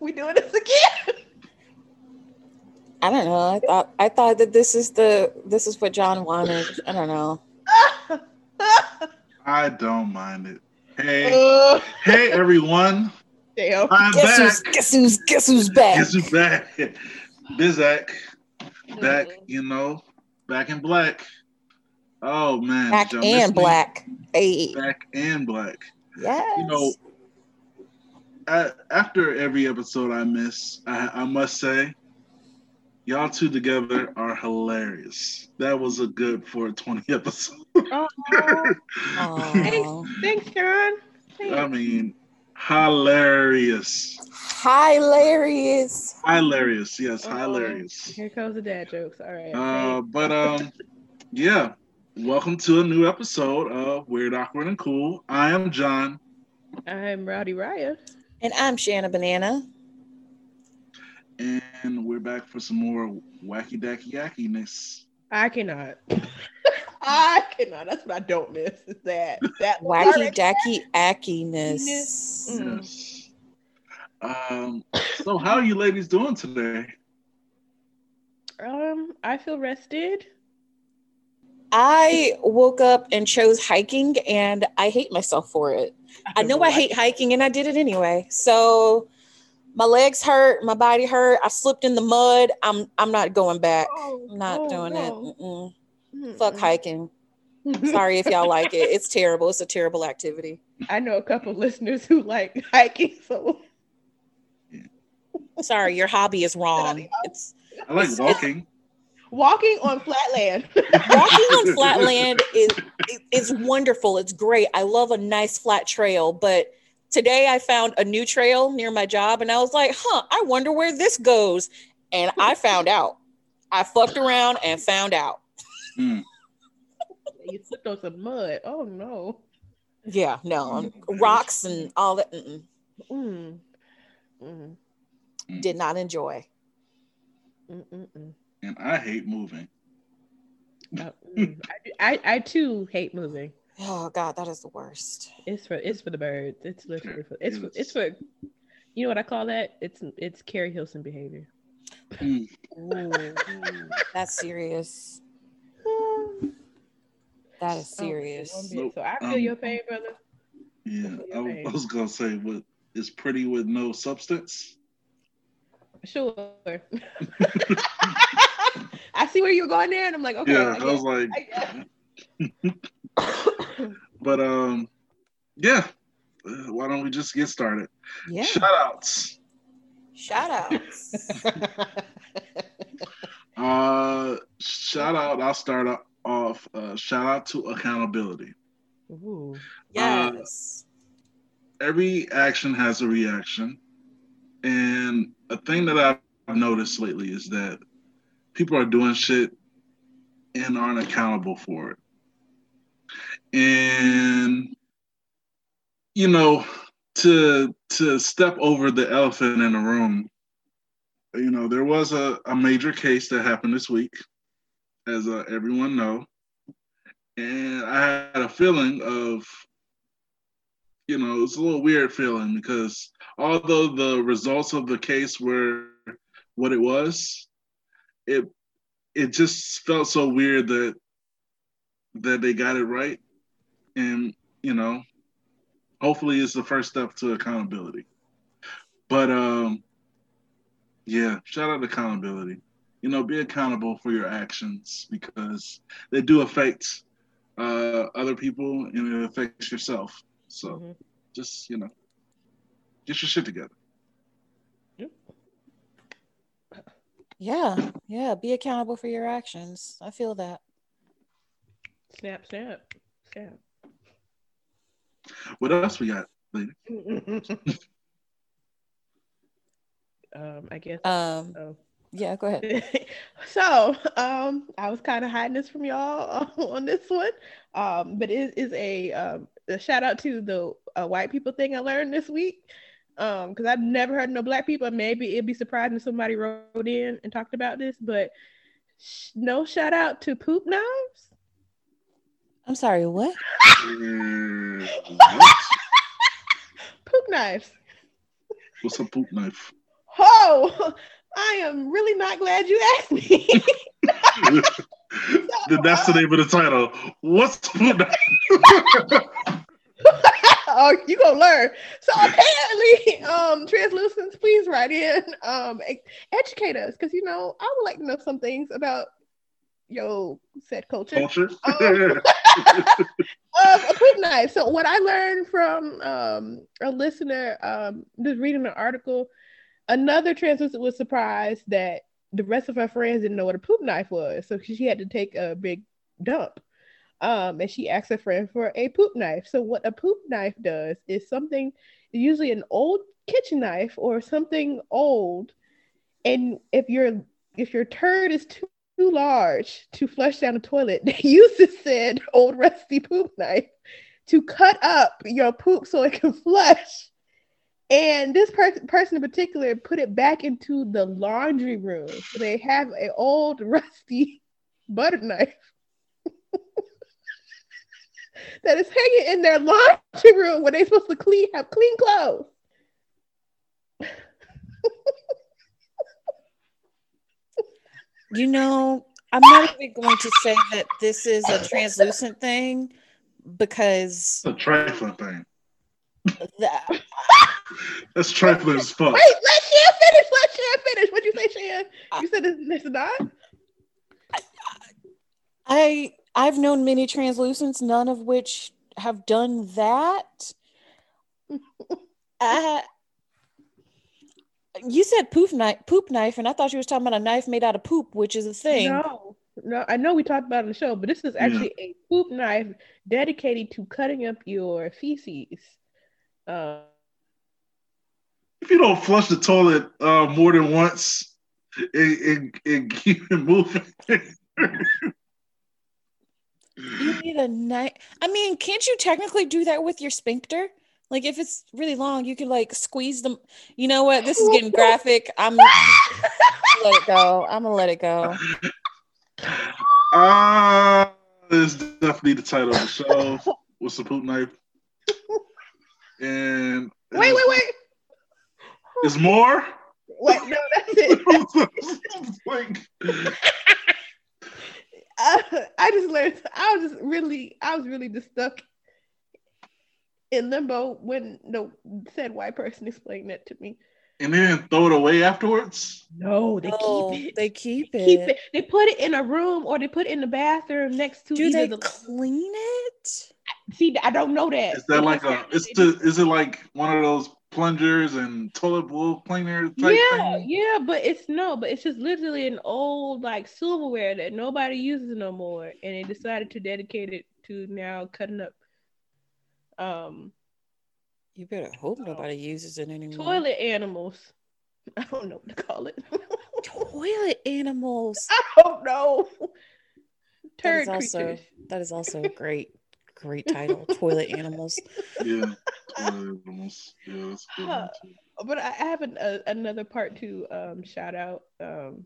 we doing this again. I don't know. I thought I thought that this is the this is what John wanted. I don't know. I don't mind it. Hey, Uh, hey everyone. damn. I'm Guess back. who's guess who's guess who's back? Guess who's back? Bizak. Back, Mhm. you know, back in black. Oh man. Black y'all and me? black. Hey. Back and black. Yes. You know, I, after every episode I miss, I, I must say, y'all two together are hilarious. That was a good 420 episode. Oh, Aw. thanks, John. Thanks. I mean, hilarious. hilarious. Hilarious, yes, Oh. hilarious. Here comes the dad jokes. All right. Uh, but um, yeah. Welcome to a new episode of Weird, Awkward, and Cool. I am John, I'm Rowdy Raya. And I'm Shanna Banana. and we're back for some more wacky dacky yakkiness. I cannot. I cannot. That's what I don't miss. Is that that Wacky dacky ackiness. Mm. Yes. Um. So, how are you ladies doing today? Um, I feel rested. I woke up and chose hiking and I hate myself for it. I know I hate hiking and I did it anyway. So my legs hurt, my body hurt. I slipped in the mud. I'm I'm not going back. Oh, I'm not oh, doing no. it. Mm-mm. Mm-mm. Fuck hiking. Sorry if y'all like it. It's terrible. It's a terrible activity. I know a couple listeners who like hiking, so Sorry, your hobby is wrong. It's I like It's- walking. Walking on flat land. walking on flat land is is wonderful. It's great. I love a nice flat trail, but today I found a new trail near my job and I was like, "Huh, I wonder where this goes." And I found out. I fucked around and found out. Hmm. you slipped on some mud. Oh no. Yeah, no, um, rocks and all that mm-mm, Mm. Mm. did not enjoy. Mm, mm, mm. And I hate moving. Uh, mm. I, I I too hate moving. Oh god, that is the worst. It's for it's for the birds. It's literally for it's for, it's for you know what I call that? It's it's Keri Hilson behavior. Hmm. Ooh, that's serious. That is Oh, serious. one bit. Nope. So I feel Um, your pain, brother. Yeah, Your I. I was gonna say, what is pretty with no substance? Sure. I see where you're going there, and I'm like, okay. yeah, I I was like, I guess. but um, yeah. Uh, Why don't we just get started? Yeah. Shout outs. Shout outs. Uh, shout out. I'll start off. Uh, shout out to accountability. Ooh. Yes. Every action has a reaction, and a thing that I've noticed lately is that people are doing shit and aren't accountable for it. And you know, to to step over the elephant in the room, you know, there was a, a major case that happened this week, as uh, everyone know, and I had a feeling of, you know, it's a little weird feeling because although the results of the case were what it was, it it just felt so weird that that they got it right, and you know, hopefully it's the first step to accountability. But um, yeah, shout out to accountability. You know, be accountable for your actions because they do affect uh, other people and it affects yourself. So Mhm. just you know, get your shit together. Yeah. Yeah. Be accountable for your actions. I feel that. Snap, snap, snap. What else we got, lady? um, I guess. Um, oh. yeah, go ahead. so um i was kind of hiding this from y'all on this one um but it is a um a shout out to the uh, white people thing i learned this week um because i've never heard no black people maybe it'd be surprising if somebody wrote in and talked about this but sh- no shout out to poop knives I'm sorry, what? What? poop knives. What's a poop knife? Oh, I am really not glad you asked me. Then That's the name of the title. What's poop knife? Oh, you gonna learn. So apparently, um, translucents, please write in, um, educate us, because you know I would like to know some things about your set culture. Culture? Um, um, a poop knife. So what I learned from um, a listener, um, just reading an article, another translucent was surprised that the rest of her friends didn't know what a poop knife was, so she had to take a big dump. Um, and she asked a friend for a poop knife. So what a poop knife does is something, usually an old kitchen knife or something old, and if your if your turd is too too large to flush down the toilet, they use this said old rusty poop knife to cut up your poop so it can flush. And this per- person in particular put it back into the laundry room. So they have an old rusty butter knife that is hanging in their laundry room where they're supposed to clean have clean clothes. You know, I'm not even going to say that this is a translucent thing because It's a trifling thing. that, That's trifling as fuck. Wait, let Shan finish. Let Shan finish. What'd you say, Shan? You said it's, it's not? I I've known many translucents, none of which have done that. I, you said poop knife, poop knife, and I thought you was talking about a knife made out of poop, which is a thing. No, no, I know we talked about it on the show, but this is actually a poop knife dedicated to cutting up your feces. Uh, If you don't flush the toilet uh, more than once it and, and keep it moving, You need a knife. I mean, can't you technically do that with your sphincter? Like if it's really long, you could like squeeze them. You know what? This is getting graphic. I'm let it go. I'm gonna let it go. ah, this is definitely the title of the show. What's the poop knife? And wait, wait, wait. Is more? Wait, no, that's it. like, Uh, I just learned. I was just really, I was really just stuck in limbo when the said white person explained that to me. and they didn't throw it away afterwards. No, they Oh, keep it. they keep it. keep it. They put it in a room or they put it in the bathroom next to Do they the. clean it? See, I don't know that. Is that like a? Is the? Is it like one of those plungers and toilet bowl cleaners. type yeah, thing? yeah, but it's no, but it's just literally an old like silverware that nobody uses no more, and they decided to dedicate it to now cutting up um You better hope nobody uses it anymore. toilet animals. I don't know what to call it. Toilet animals. I don't know. That Turd is also creatures. that is also great, great title. Toilet animals. Yeah. toilet animals. Yeah, that's good one. But I I have an, a, another part to um, shout out. Um,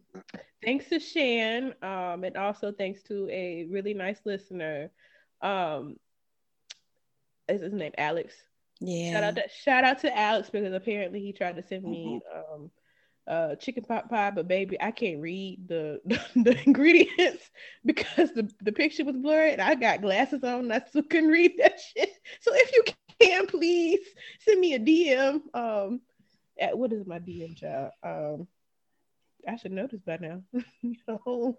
thanks to Shan, um, and also thanks to a really nice listener. Um, is his name Alex? Yeah. Shout out to shout out to Alex because apparently he tried to send me um uh chicken pot pie, but baby, I can't read the the, ingredients because the, the picture was blurred. I got glasses on, and I still couldn't read that shit. So if you can, please send me a DM. Um, at what is my DM child? Um, I should know this by now. you know,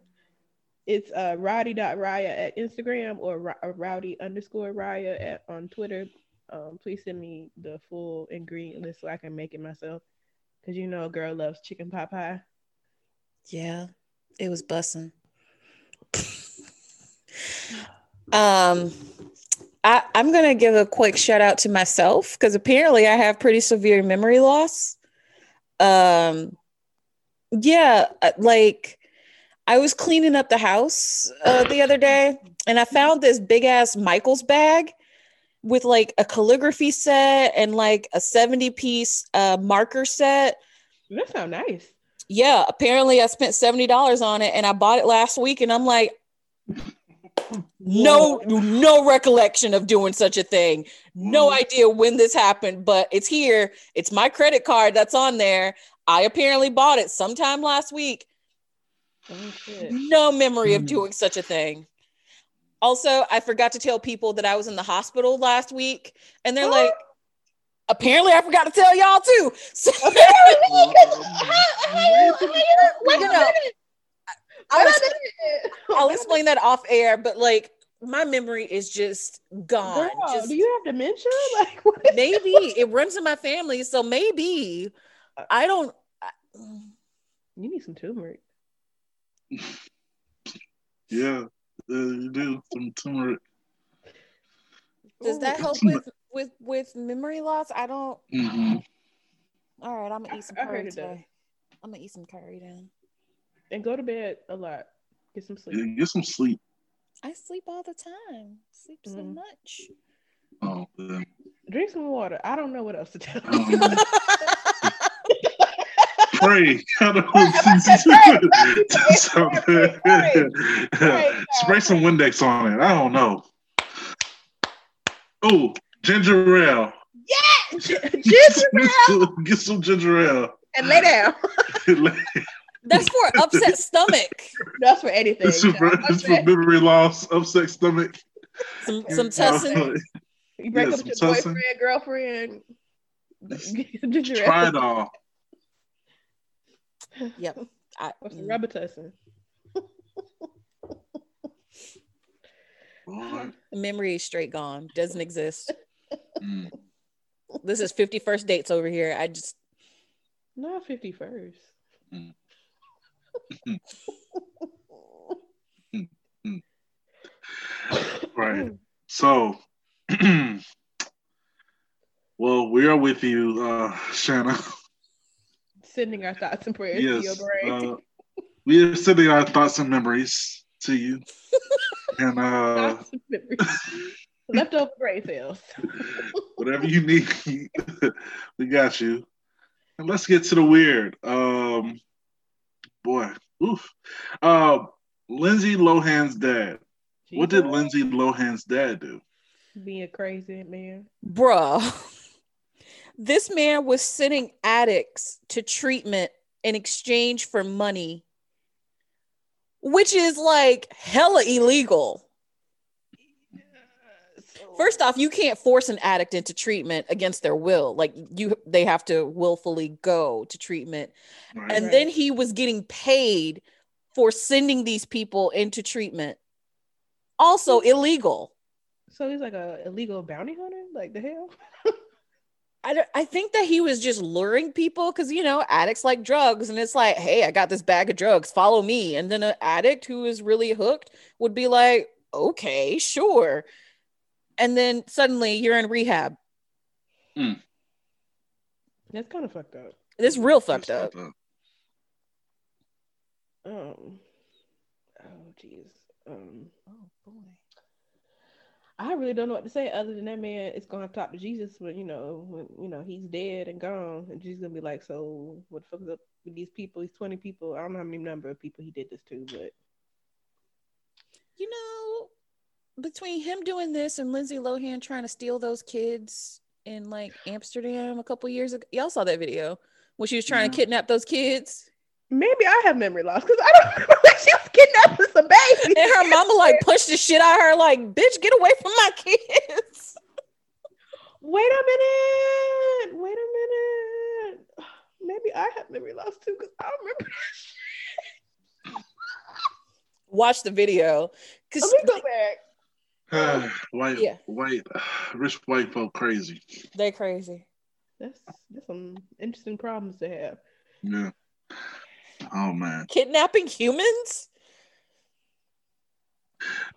it's uh rowdy.raya at Instagram or Ro- rowdy underscore raya at on Twitter um, please send me the full ingredient list so I can make it myself. Cause you know, a girl loves chicken pot pie. Yeah, it was bussing. um, I, I'm gonna give a quick shout out to myself because apparently I have pretty severe memory loss. Um, yeah, uh, like I was cleaning up the house uh, the other day and I found this big ass Michaels bag with like a calligraphy set and like a 70 piece uh, marker set That sounds nice. yeah, apparently I spent $70 on it and I bought it last week and I'm like, No, no recollection of doing such a thing. No Mm. idea when this happened, but it's here. It's my credit card that's on there. I apparently bought it sometime last week. Oh shit. No memory of Mm. doing such a thing. Also, I forgot to tell people that I was in the hospital last week, and they're like, apparently, I forgot to tell y'all too. So, How- how- how- Wait You know. I'll, Wait ex- a minute. I'll explain that off air, but like, my memory is just gone. Girl, just do you have dementia? Like what is maybe it runs in my family, so maybe I don't. I- mm. You need some turmeric. Yeah, you do some turmeric. Does that help with with with memory loss? I don't. hmm All right, I'm gonna eat some curry today. I'm gonna eat some curry then. And go to bed a lot. Get some sleep. Yeah, get some sleep. I sleep all the time. Sleep so Mhm. much. Oh, then. Drink some water. I don't know what else to tell you. know. Pray. I don't Pray, pray, pray. Spray some Windex on it. I don't know. Oh, ginger ale. Ginger ale Get some ginger ale. and lay down. That's for upset stomach. That's for anything. It's for, it's for memory loss, upset stomach. Some some tussin. You break Yeah, up with your tussin. boyfriend, girlfriend. Try it all. Yep. I, Or some mm. Robitussin. Boy. memory is straight gone. Doesn't exist. Mm. This is 51st dates over here. I just Not 51st. Right. So, well, we are with you, uh, Shanna. Sending our thoughts and prayers to your Yes. brain. Uh, we are sending our thoughts and memories to you. And uh, Thoughts and memories. Leftover brain cells. whatever you need, we got you. And let's get to the weird. Um, boy, oof. Uh, Lindsay Lohan's dad. What did Lindsay Lohan's dad do? Being a crazy man. bruh. This man was sending addicts to treatment in exchange for money, which is like hella illegal. First off, you can't force an addict into treatment against their will. Like you they have to willfully go to treatment. Right. And Right. then he was getting paid for sending these people into treatment. Also illegal. So he's like a illegal bounty hunter? Like the hell? I, don't- I think that he was just luring people because you know addicts like drugs and it's like hey i got this bag of drugs follow me. And then an addict who is really hooked would be like okay sure. And then suddenly you're in rehab. That's kind of fucked up. this real fucked That's up. Um, oh jeez. Um, boy I really don't know what to say other than that man is gonna talk to Jesus when you know when you know he's dead and gone, and Jesus gonna be like, so what the fuck is up with these people? These twenty people. I don't know how many number of people he did this to, but you know between him doing this and lindsay lohan trying to steal those kids in like amsterdam a couple years ago y'all saw that video when she was trying to kidnap those kids maybe I have memory loss because I don't remember she was kidnapping some babies. and her mama like pushed the shit out of her like bitch get away from my kids Wait a minute. Wait a minute. Maybe I have memory loss too because I don't remember. watch the video because Let me go back. white, Yeah. white, rich white folk crazy. they crazy That's that's some interesting problems to have. Yeah. Oh man. kidnapping humans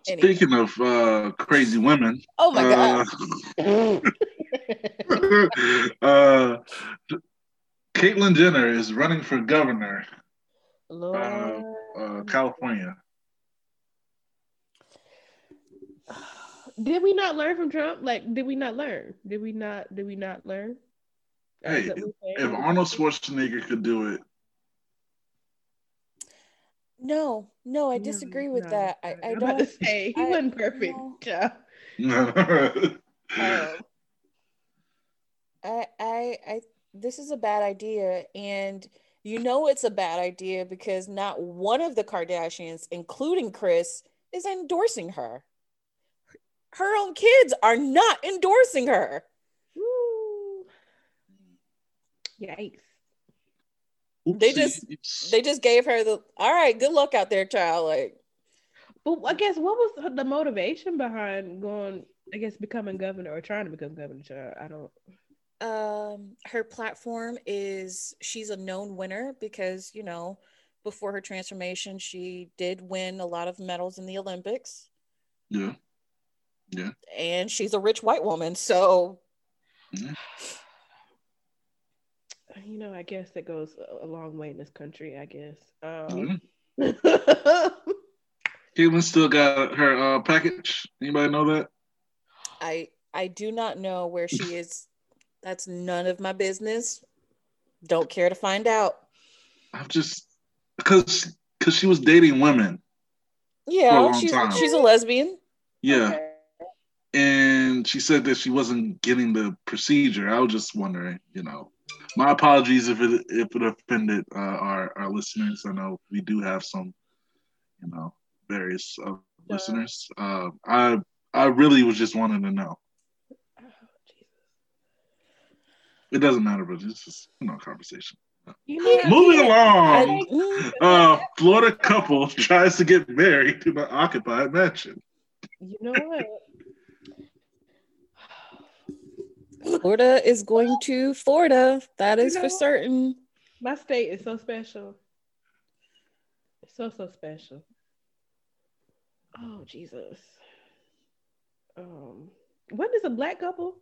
Anyway. Speaking of uh, crazy women, oh my god uh, uh, Caitlyn Jenner is running for governor, Lord. uh, California. Did we not learn from Trump? Like, did we not learn? Did we not? Did we not learn? Hey, that what we're If? Arnold Schwarzenegger could do it, No, no, I disagree no, with no, that. I, I don't say he I, wasn't perfect. No. um, I, I, I, this is a bad idea, and you know it's a bad idea because not one of the Kardashians, including Kris, is endorsing her. Her own kids are not endorsing her. Woo. Yikes. Oopsie. They just they just gave her the all right, good luck out there, child. Like but I guess what was the motivation behind going, I guess becoming governor or trying to become governor? Child? I don't um her platform is she's a known winner because you know before her transformation she did win a lot of medals in the olympics yeah yeah and she's a rich white woman so yeah. You know i guess that goes a long way in this country i guess um yeah. Caitlyn still got her uh, package. Anybody know that? I I do not know where she is that's none of my business. Don't care to find out. I'm just because because she was dating women. Yeah, she's time. she's a lesbian. Yeah. Okay. And she said that she wasn't getting the procedure. I was just wondering, you know. My apologies if it if it offended uh, our our listeners. I know we do have some, you know, various uh, listeners. Uh, I I really was just wanting to know. It doesn't matter, but it's just you know conversation. Moving along, uh, Florida couple tries to get married to an occupied mansion. You know what? Florida is going to Florida. That is you know, for certain. My state is so special. So so special. Oh Jesus. Um, when is a black couple?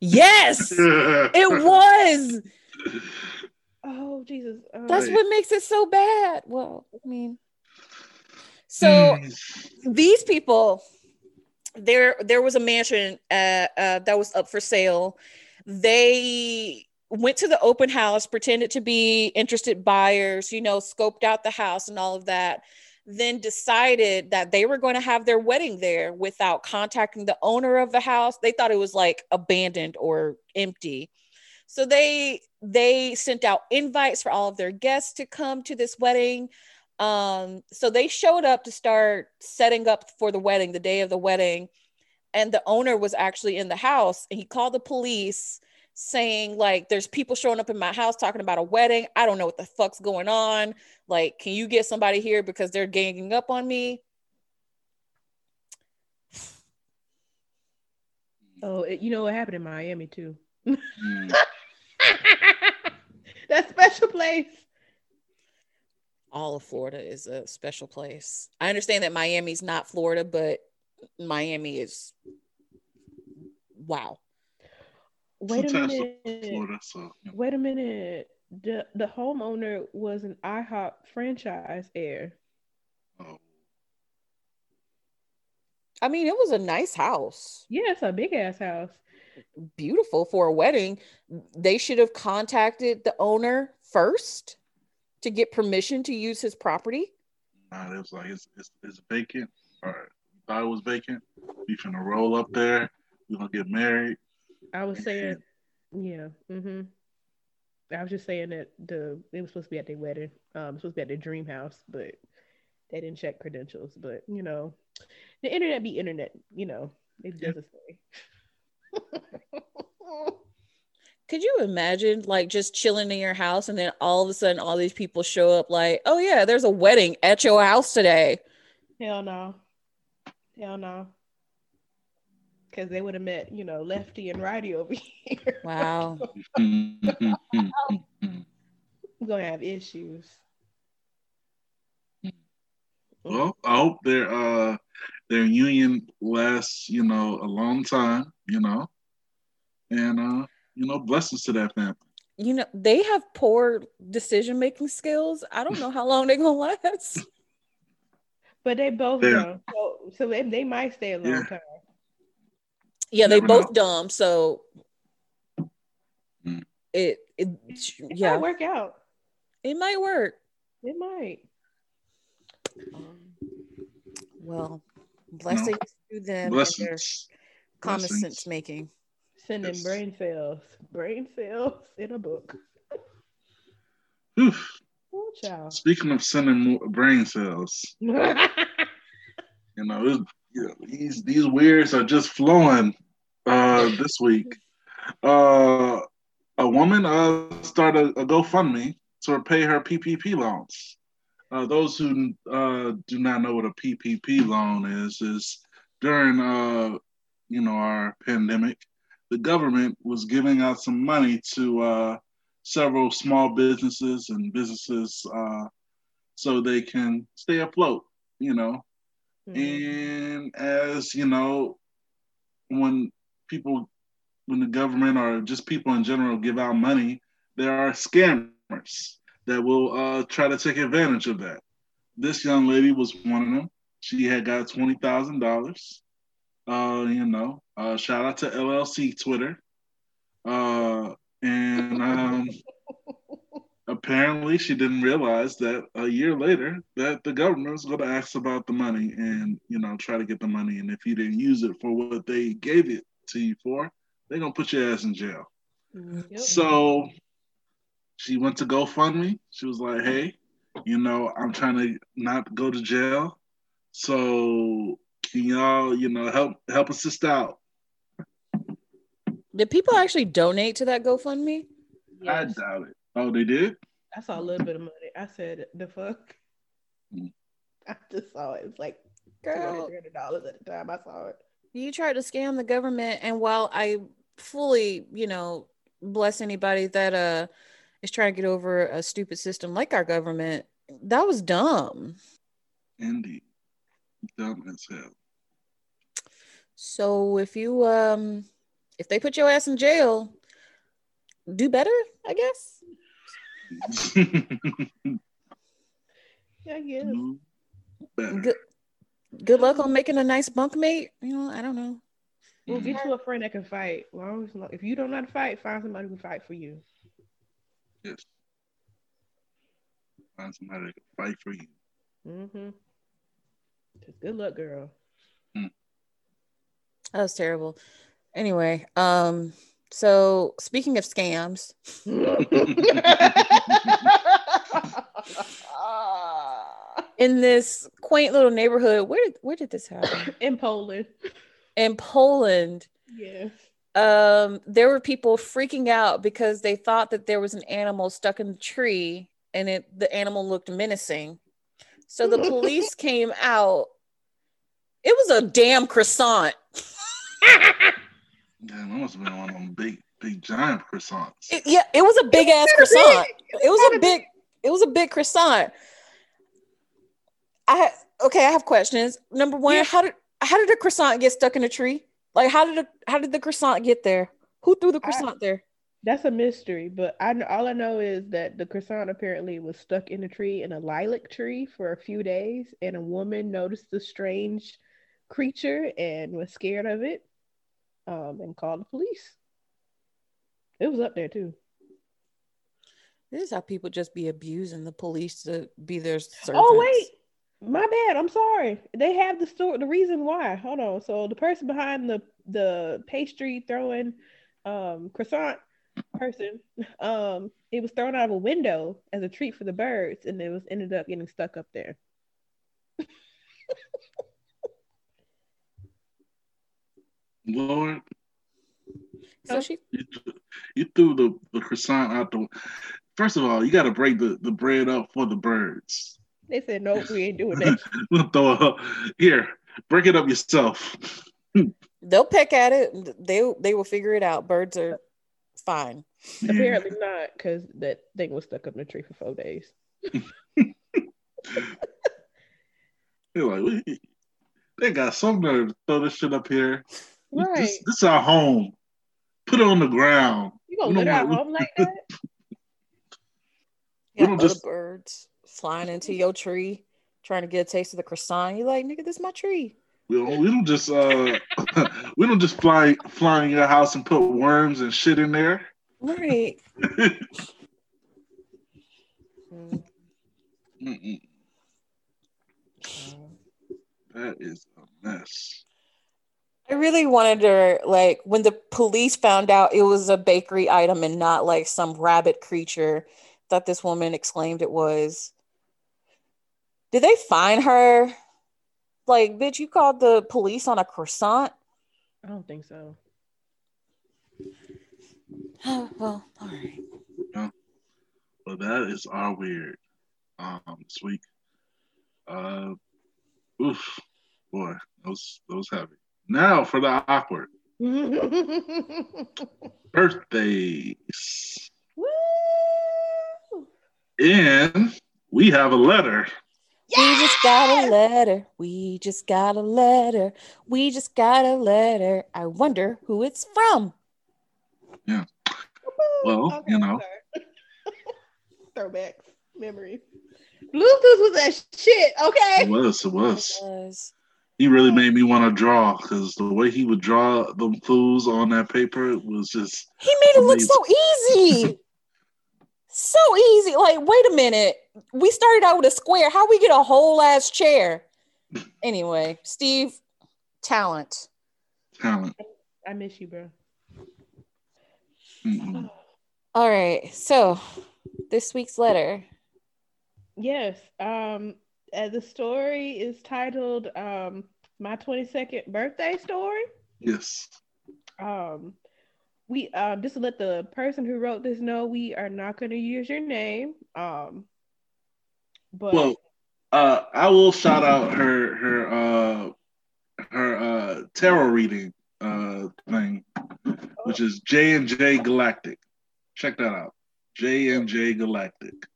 Yes, it was. Oh Jesus! Oh, That's what makes it so bad. Well, I mean, so these people, there there was a mansion uh, uh, that was up for sale. They went to the open house, pretended to be interested buyers, you know, scoped out the house and all of that then decided that they were going to have their wedding there without contacting the owner of the house. They thought it was like abandoned or empty. So they they sent out invites for all of their guests to come to this wedding. Um, so they showed up to start setting up for the wedding, the day of the wedding, and the owner was actually in the house and he called the police saying like there's people showing up in my house talking about a wedding. I don't know what the fuck's going on. Like, can you get somebody here because they're ganging up on me? Oh, it, you know what happened in Miami too. Mm. that special place. All of Florida is a special place. I understand that Miami's not Florida, but Miami is wow. Wait a minute. Florida, so, yeah. Wait a minute. The the homeowner was an IHOP franchise heir. Oh. I mean, it was a nice house. Yeah, it's a big ass house. Beautiful for a wedding. They should have contacted the owner first to get permission to use his property. Nah, it was like it's, it's, it's vacant. All right, thought it was vacant. We finna roll up there. We gonna get married. I was saying, yeah. Mm-hmm. I was just saying that the it was supposed to be at their wedding. Um, supposed to be at their dream house, but they didn't check credentials. But you know, the internet be internet. You know, it doesn't say. Could you imagine like just chilling in your house and then all of a sudden all these people show up like, oh yeah, there's a wedding at your house today? Hell no. Hell no because they would have met, you know, lefty and righty over here. Wow. We're gonna have issues. Well, I hope their uh their union lasts, you know, a long time, you know, and uh, you know, blessings to that family. You know, they have poor decision making skills. I don't know how long they're gonna last. But they both yeah. know, so, so they, they might stay a long yeah. time. Yeah, they both know. dumb. So mm. it, it, it yeah work out. It might work. It might. Um, well, blessings to them and their Blessings. common sense making. Sending Yes. brain cells, brain cells in a book. Oh, child. Speaking of sending more brain cells, you know, you know, these these weirds are just flowing uh, this week. Uh, a woman uh, started a GoFundMe to pay her PPP loans. Uh, those who uh, do not know what a PPP loan is, is during uh, you know our pandemic, the government was giving out some money to uh, several small businesses and businesses uh, so they can stay afloat. You know, and as you know, when people, when the government or just people in general give out money, there are scammers that will uh, try to take advantage of that. This young lady was one of them. She had got twenty thousand dollars. Uh, you know, uh, shout out to LLC Twitter. Uh, and um, apparently she didn't realize that a year later that the government was going to ask about the money and you know try to get the money and if you didn't use it for what they gave it to you for they're going to put your ass in jail Yep. so she went to GoFundMe. She was like, "Hey, you know, I'm trying to not go to jail, so can y'all, you know, help help a sister out?" Did people actually donate to that GoFundMe? I doubt it. Oh, they did. I saw a little bit of money. I said, the fuck? Mm. I just saw it. It's like Girl, $200 at the time I saw it. you tried to scam the government, and while I fully, you know, bless anybody that uh is trying to get over a stupid system like our government, that was dumb. Indeed, dumb as hell. So if you um if they put your ass in jail, do better, I guess. Yeah, I guess. Do better. Good good luck on making a nice bunkmate. You know, I don't know. Well, get you a friend that can fight. Long as, if you don't know how to fight, find somebody who can fight for you. Yes. Find somebody that can fight for you. Mm-hmm. Good luck, girl. That was terrible. Anyway, um, so speaking of scams, in this quaint little neighborhood, where did where did this happen? In Poland. In Poland, Yeah. um, there were people freaking out because they thought that there was an animal stuck in the tree and it the animal looked menacing. So the police came out. It was a damn croissant. Damn, that must have been one of them big, big giant croissants. It- yeah, it was a big ass croissant. It was a big, it was a big croissant. I ha- okay, I have questions. Number one, Yeah. how did how did the croissant get stuck in a tree? Like how did the how did the croissant get there? Who threw the croissant there? That's a mystery, but I all I know is that the croissant apparently was stuck in a tree in a lilac tree for a few days, and a woman noticed the strange creature and was scared of it, um, and called the police. It was up there too. This is how people just be abusing the police to be their servants. Oh wait, my bad. I'm sorry. They have the story. The reason why. Hold on. So the person behind the the pastry throwing um, croissant person, um, it was thrown out of a window as a treat for the birds, and it was ended up getting stuck up there. Lord, So she you, th- you threw the, the croissant out the. First of all, you got to break the, the bread up for the birds. They said, "Nope, we ain't doing that." We'll throw it up. Here, break it up yourself. they'll peck at it. They they will figure it out. Birds are fine. Apparently not, because that thing was stuck up in the tree for four days. They're like, we, they got some nerve to throw this shit up here. Right? This, this is our home. Put it on the ground. you gonna we let our home like that? Yeah, don't other just- birds flying into your tree, trying to get a taste of the croissant. You like, nigga, this my tree. We don't, we don't just uh we don't just fly fly in your house and put worms and shit in there. Right. Mm. Mm-mm. That is a mess. I really wanted to like when the police found out it was a bakery item and not like some rabbit creature that this woman exclaimed it was. Did they find her? Like, bitch, you called the police on a croissant? I don't think so. Oh, well, all right. Well, that is our weird um this week. Uh, oof, boy, those those heavy. Now for the awkward birthdays, Woo! and we have a letter. We just got a letter. We just got a letter. We just got a letter. I wonder who it's from. Yeah. Well, you know. Throwbacks, memories. Blue's Clues was that shit, okay? It was, it was. It was. He really made me want to draw because the way he would draw the clues on that paper was just He made it look so easy. so easy. Like, wait a minute. We started out with a square. How we get a whole ass chair? Anyway, Steve, talent. talent. I miss you, bro. Mm-mm. All right. So, this week's letter. Yes. Um, uh, the story is titled um, "My 22nd Birthday Story." Yes. Um, we um, just to let the person who wrote this know, we are not going to use your name. Um, but Well, uh, I will shout out her her uh her uh tarot reading uh thing, which is J and J Galactic. Check that out. J and J Galactic.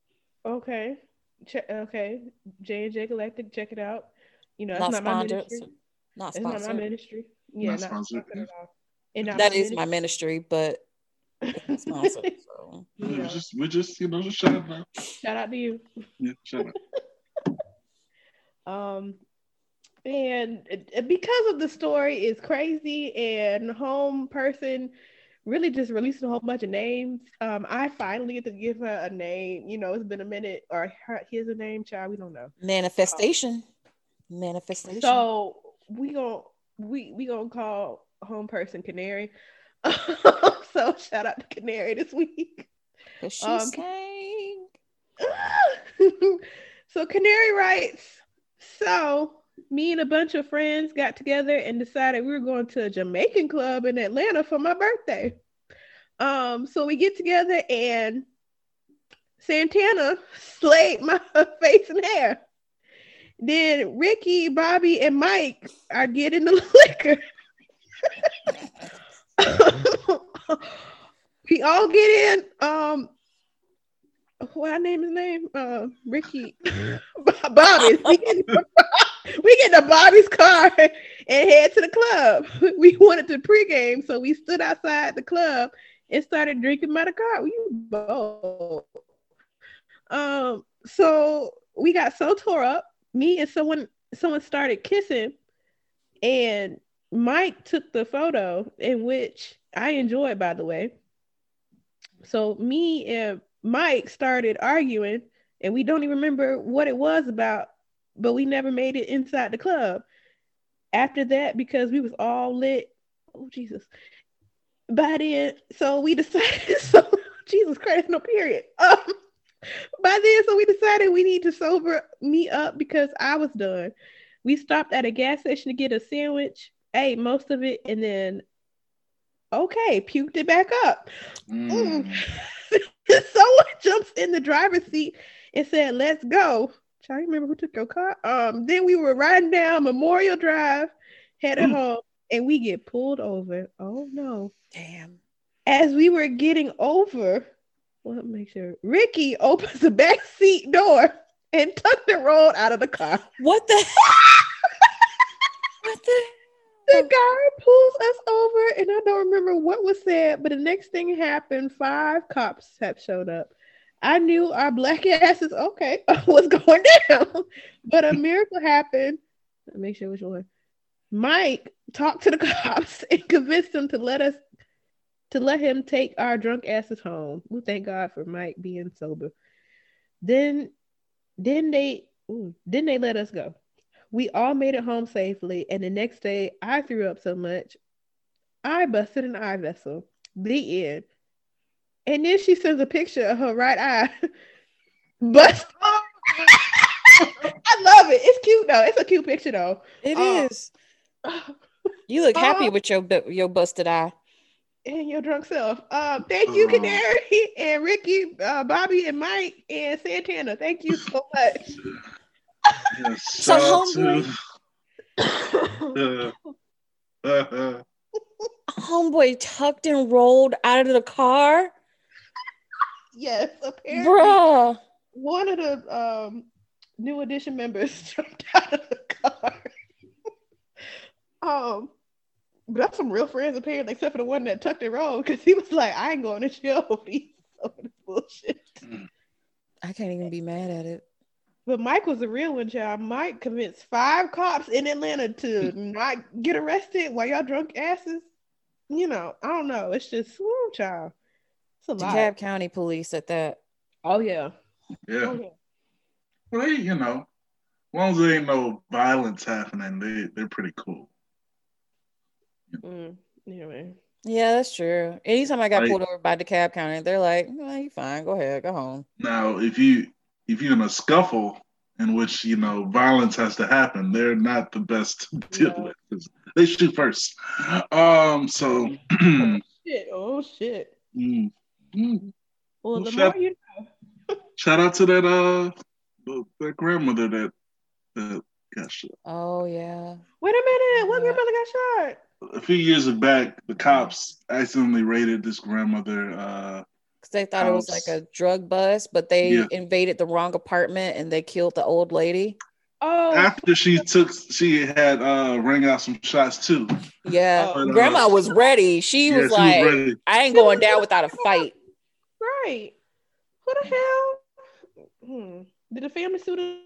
okay, Che- okay, J and J Galactic, check it out. You know, it's Not not, my sponsored. ministry. Not It's not my ministry. Yeah, Not not, sponsored, sponsored at all. And not That my my ministry, but it's sponsored. So. You We're just we're just you know just shout out. shout out to you. Yeah, shout out. Um, and it- it- because of the story is crazy and home person really just releasing a whole bunch of names. Um, I finally get to give her a name. You know, it's been a minute, or her, here's a name, child. We don't know. Manifestation. Manifestation. So we gonna we we gonna call home person Canary. so shout out to Canary this week. she um, sang. so Canary writes, so me and a bunch of friends got together and decided we were going to a Jamaican club in Atlanta for my birthday. Um, so we get together and Santana slayed my face and hair. Then Ricky, Bobby, and Mike are getting the liquor. we all get in. Um, what I name his name? Uh, Ricky, Bobby. We get, we in Bobby's car and head to the club. We wanted to pregame, so we stood outside the club and started drinking by the car. We both. Um, so we got so tore up. Me and someone someone started kissing, and Mike took the photo in which I enjoyed, by the way. So me and Mike started arguing, and we don't even remember what it was about, but we never made it inside the club. After that, because we was all lit. Oh Jesus! By then, so we decided. So Jesus Christ, no period. Um, by then, so we decided we need to sober me up because I was done. We stopped at a gas station to get a sandwich, ate most of it, and then okay, puked it back up. Mm. Someone jumps in the driver's seat and said, "Let's go." Try to remember who took your car. Um, then we were riding down Memorial Drive, headed Mm. home, and we get pulled over. Oh no! Damn. As we were getting over, well, make sure Ricky opens the back seat door and tucked and rolled out of the car. What the What the The guy pulls us over, and I don't remember what was said, but the next thing happened. Five cops have showed up. I knew our black asses, okay, was going down, but a miracle happened. Let me make sure which one. Mike talked to the cops and convinced them to let us to let him take our drunk asses home. We thank God for Mike being sober. Then, then they, ooh, then they let us go. We all made it home safely, and the next day I threw up so much I busted an eye vessel. The end. And then she sends a picture of her right eye. Bust. I love it. It's cute though. It's a cute picture though. It um, is. You look happy uh, with your your busted eye. And your drunk self. Um, thank you. Canary and Ricky, uh, Bobby, and Mike, and Santana. Thank you so much. Yes, so homeboy. homeboy tucked and rolled out of the car. Yes, apparently. Bruh. One of the um, new edition members jumped out of the car. um, but that's some real friends apparently, except for the one that tucked it wrong, because he was like, I ain't going to jail for these bullshit. Hmm. I can't even be mad at it. But Mike was a real one, child. Mike convinced five cops in Atlanta to hmm. not get arrested while y'all drunk asses. You know, I don't know. It's just, woo, child. It's a lot. DeKalb County Police at that. Oh yeah. Yeah. Oh, yeah. Well, they, you know, as long as there ain't no violence happening, they they're pretty cool. Mm, anyway. Yeah, that's true. Anytime I got like, pulled over by DeKalb County, they're like, oh, "You fine? Go ahead, go home." Now, if you if you're in a scuffle in which you know violence has to happen, they're not the best to deal no. with. They shoot first. Um. So. oh shit! Oh shit! Mm, mm. Well, the shout, more you know. shout out to that uh that grandmother that that got shot. Oh yeah. Wait a minute. What grandmother got shot? A few years back, the cops accidentally raided this grandmother. Uh, Cause they thought house. it was like a drug bust, but they yeah. invaded the wrong apartment and they killed the old lady. Oh. After she took, she had uh rang out some shots too. Yeah, but, uh, Grandma was ready. She yeah, was she like, was "I ain't going down without a fight." Right. Who the hell? Hmm. Did the family sue them?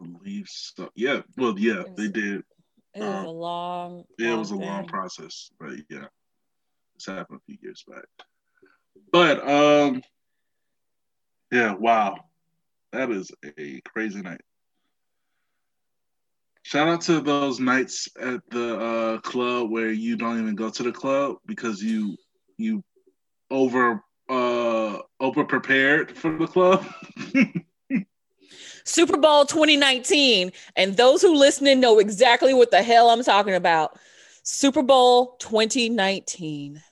I believe so. Yeah. Well, yeah, they did. It was um, a long. Yeah, it was a thing. long process, but yeah, this happened a few years back. But um, yeah, wow, that is a crazy night. Shout out to those nights at the uh, club where you don't even go to the club because you you over uh over prepared for the club. Super Bowl 2019, and those who listening know exactly what the hell I'm talking about. Super Bowl 2019.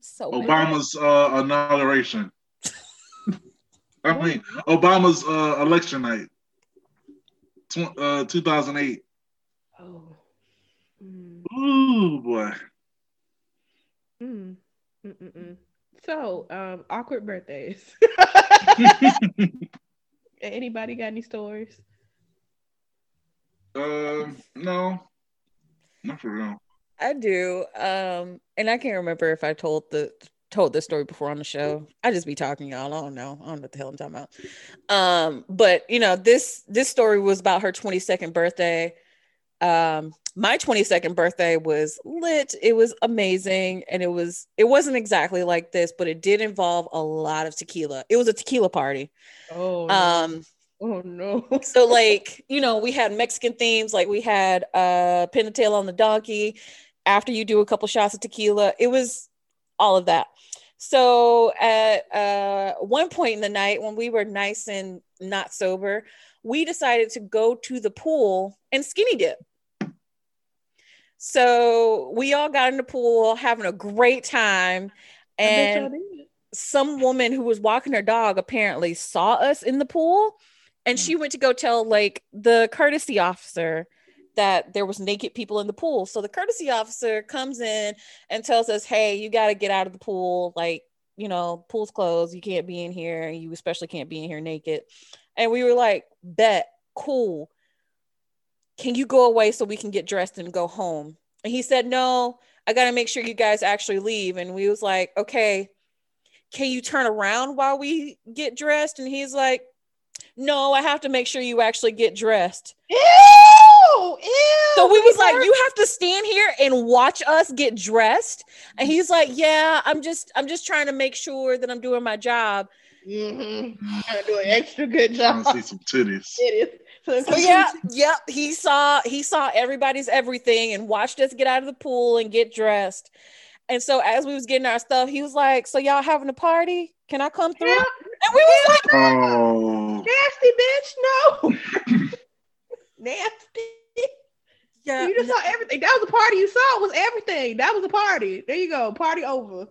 So Obama's uh, inauguration. I mean, Obama's uh, election night, Tw- uh, 2008. Oh. Mm. Ooh, boy. Mm. Mm-mm-mm. So, um, awkward birthdays. Anybody got any stories? Um, no, not for real. I do. Um, and I can't remember if I told the told this story before on the show. I just be talking, y'all. I don't know. I don't know what the hell I'm talking about. Um, but you know, this this story was about her 22nd birthday. Um, my 22nd birthday was lit. It was amazing. And it was, it wasn't exactly like this, but it did involve a lot of tequila. It was a tequila party. Oh, um, Oh no. so like, you know, we had Mexican themes, like we had uh pin the tail on the donkey. After you do a couple shots of tequila, it was all of that. So at uh one point in the night when we were nice and not sober, we decided to go to the pool and skinny dip. So we all got in the pool having a great time. And some woman who was walking her dog apparently saw us in the pool and she went to go tell like the courtesy officer that there was naked people in the pool. So the courtesy officer comes in and tells us hey you got to get out of the pool. Like you know pool's closed. You can't be in here. You especially can't be in here naked. And we were like bet. Cool can you go away so we can get dressed and go home and he said no i got to make sure you guys actually leave and we was like okay can you turn around while we get dressed and he's like no, I have to make sure you actually get dressed. Ew, ew. So we was like, you have to stand here and watch us get dressed. And he's like, yeah, I'm just, I'm just trying to make sure that I'm doing my job. Mm-hmm. I'm doing extra good job. I see some titties. It is. So yeah, yep. He saw he saw everybody's everything and watched us get out of the pool and get dressed. And so as we was getting our stuff, he was like, "So y'all having a party? Can I come through?" Yeah. And we was like, Oh, Nasty bitch, no. Nasty. "Yeah." You just saw everything. That was a party you saw was everything. That was a party. There you go. Party over.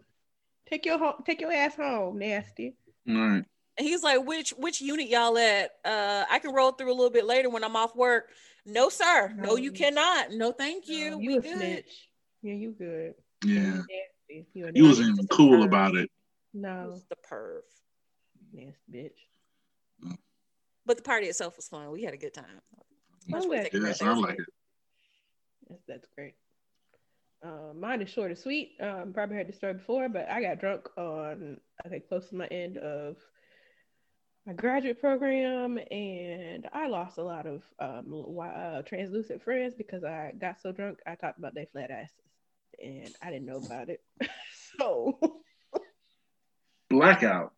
Take your home, take your ass home, nasty. All right. And he's like, "Which which unit y'all at? Uh, I can roll through a little bit later when I'm off work." No, sir. No, you cannot. No, thank you. No, you a good. snitch. Yeah, you good. Yeah, Nasty. You a he was nasty- even cool about it. No, Who's the perv? Yes, bitch. But the party itself was fun. We had a good time. Much Oh, way yeah. to take a Yeah, breath. sound like it. That's, that's great. Uh, mine is short and sweet. Um, probably heard the story before, but I got drunk on I think close to my end of my graduate program, and I lost a lot of um, uh, translucent friends because I got so drunk I talked about their flat asses, and I didn't know about it. so Blackout.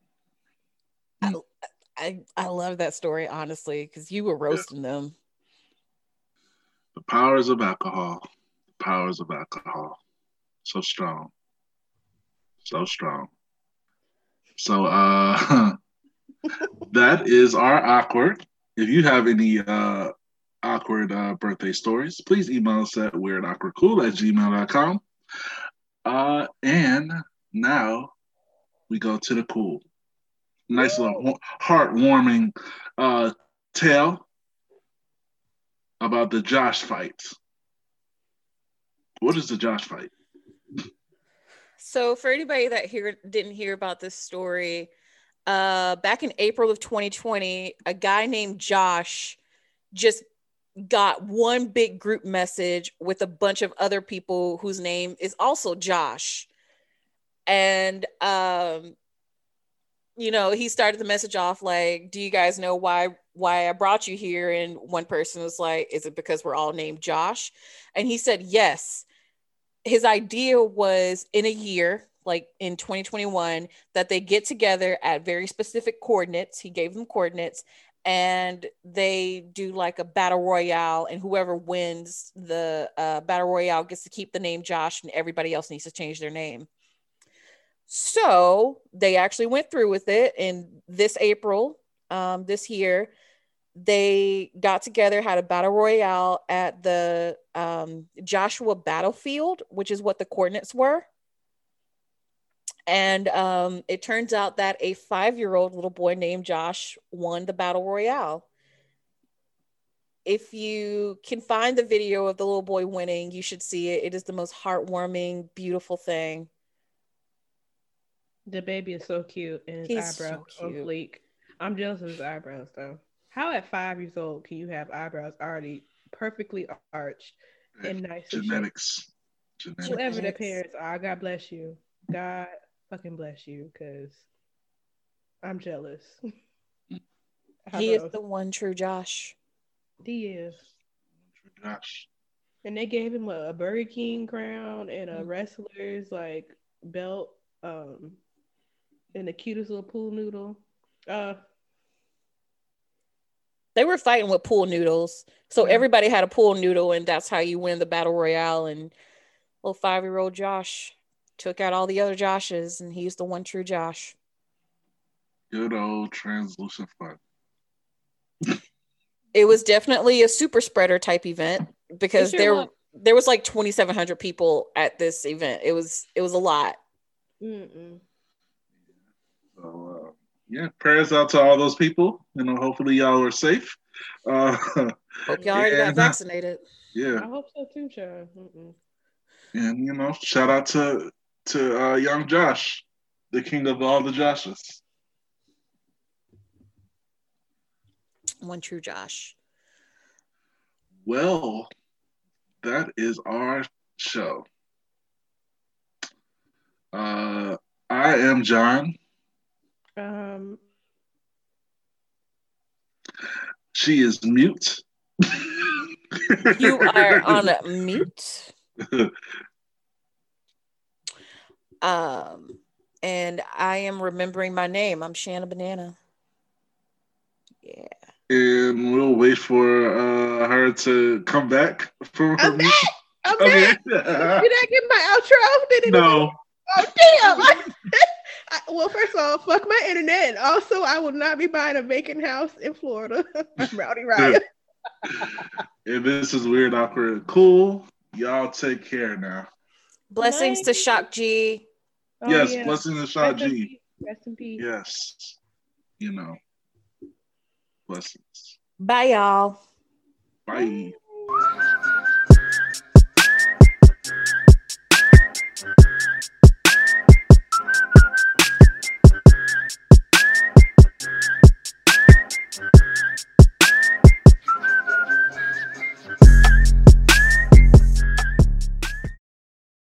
I I love that story honestly because you were roasting them. The powers of alcohol. Powers of alcohol. So strong. So strong. So uh that is our awkward. If you have any uh awkward uh birthday stories, please email us at weirdawkwardcool at gmail.com. Uh and now we go to the cool. Nice little heartwarming uh tale about the Josh fights. What is the Josh fight? So for anybody that hear didn't hear about this story, uh, back in April of 2020, a guy named Josh just got one big group message with a bunch of other people whose name is also Josh. And um you know, he started the message off like, "Do you guys know why why I brought you here?" And one person was like, "Is it because we're all named Josh?" And he said, "Yes." His idea was in a year, like in 2021, that they get together at very specific coordinates. He gave them coordinates and they do like a battle royale and whoever wins the uh, battle royale gets to keep the name josh and everybody else needs to change their name so they actually went through with it in this april um, this year they got together had a battle royale at the um, joshua battlefield which is what the coordinates were and um, it turns out that a five year old little boy named Josh won the battle royale. If you can find the video of the little boy winning, you should see it. It is the most heartwarming, beautiful thing. The baby is so cute and his He's so eyebrows on cute. fleek. I'm jealous of his eyebrows though. How at five years old can you have eyebrows already perfectly arched and nice? Genetics. Genetics. Whoever their Genetics. parents are, God bless you. God fucking bless you, because I'm jealous. How He is the one true Josh. he is. Josh. And they gave him a, a Burger King crown and a Mm. wrestler's like belt, um, and the cutest little pool noodle. Uh, They were fighting with pool noodles. So Yeah. everybody had a pool noodle, and that's how you win the battle royale. And little five year old Josh took out all the other Joshes, and he's the one true Josh. Good old translucent fun. it was definitely a super spreader type event because sure there was. there was like 2700 people at this event it was it was a lot mm-mm. So uh, yeah, prayers out to all those people. You know, hopefully y'all are safe. Uh, hope y'all already Yeah. got vaccinated yeah, I hope so too, child. Mm-mm. and you know, shout out to to uh, young Josh, the king of all the Joshes. one true josh Well, that is our show. Uh, I am John. Um, She is mute. you are on a mute um and I am remembering my name. I'm Shanna Banana. Yeah. And we'll wait for uh, her to come back from her. I'm back. I'm okay. back. Did I get my outro? Did it no. Oh damn! I, I, well, first of all, fuck my internet. Also, I will not be buying a vacant house in Florida. I'm Rowdy Riot. and this is weird, awkward, cool. Y'all take care now. Blessings to Shock G. Oh, yes, yeah. blessings to Shock G. Rest in peace. Yes. You know. Blessings. Bye, y'all. Bye.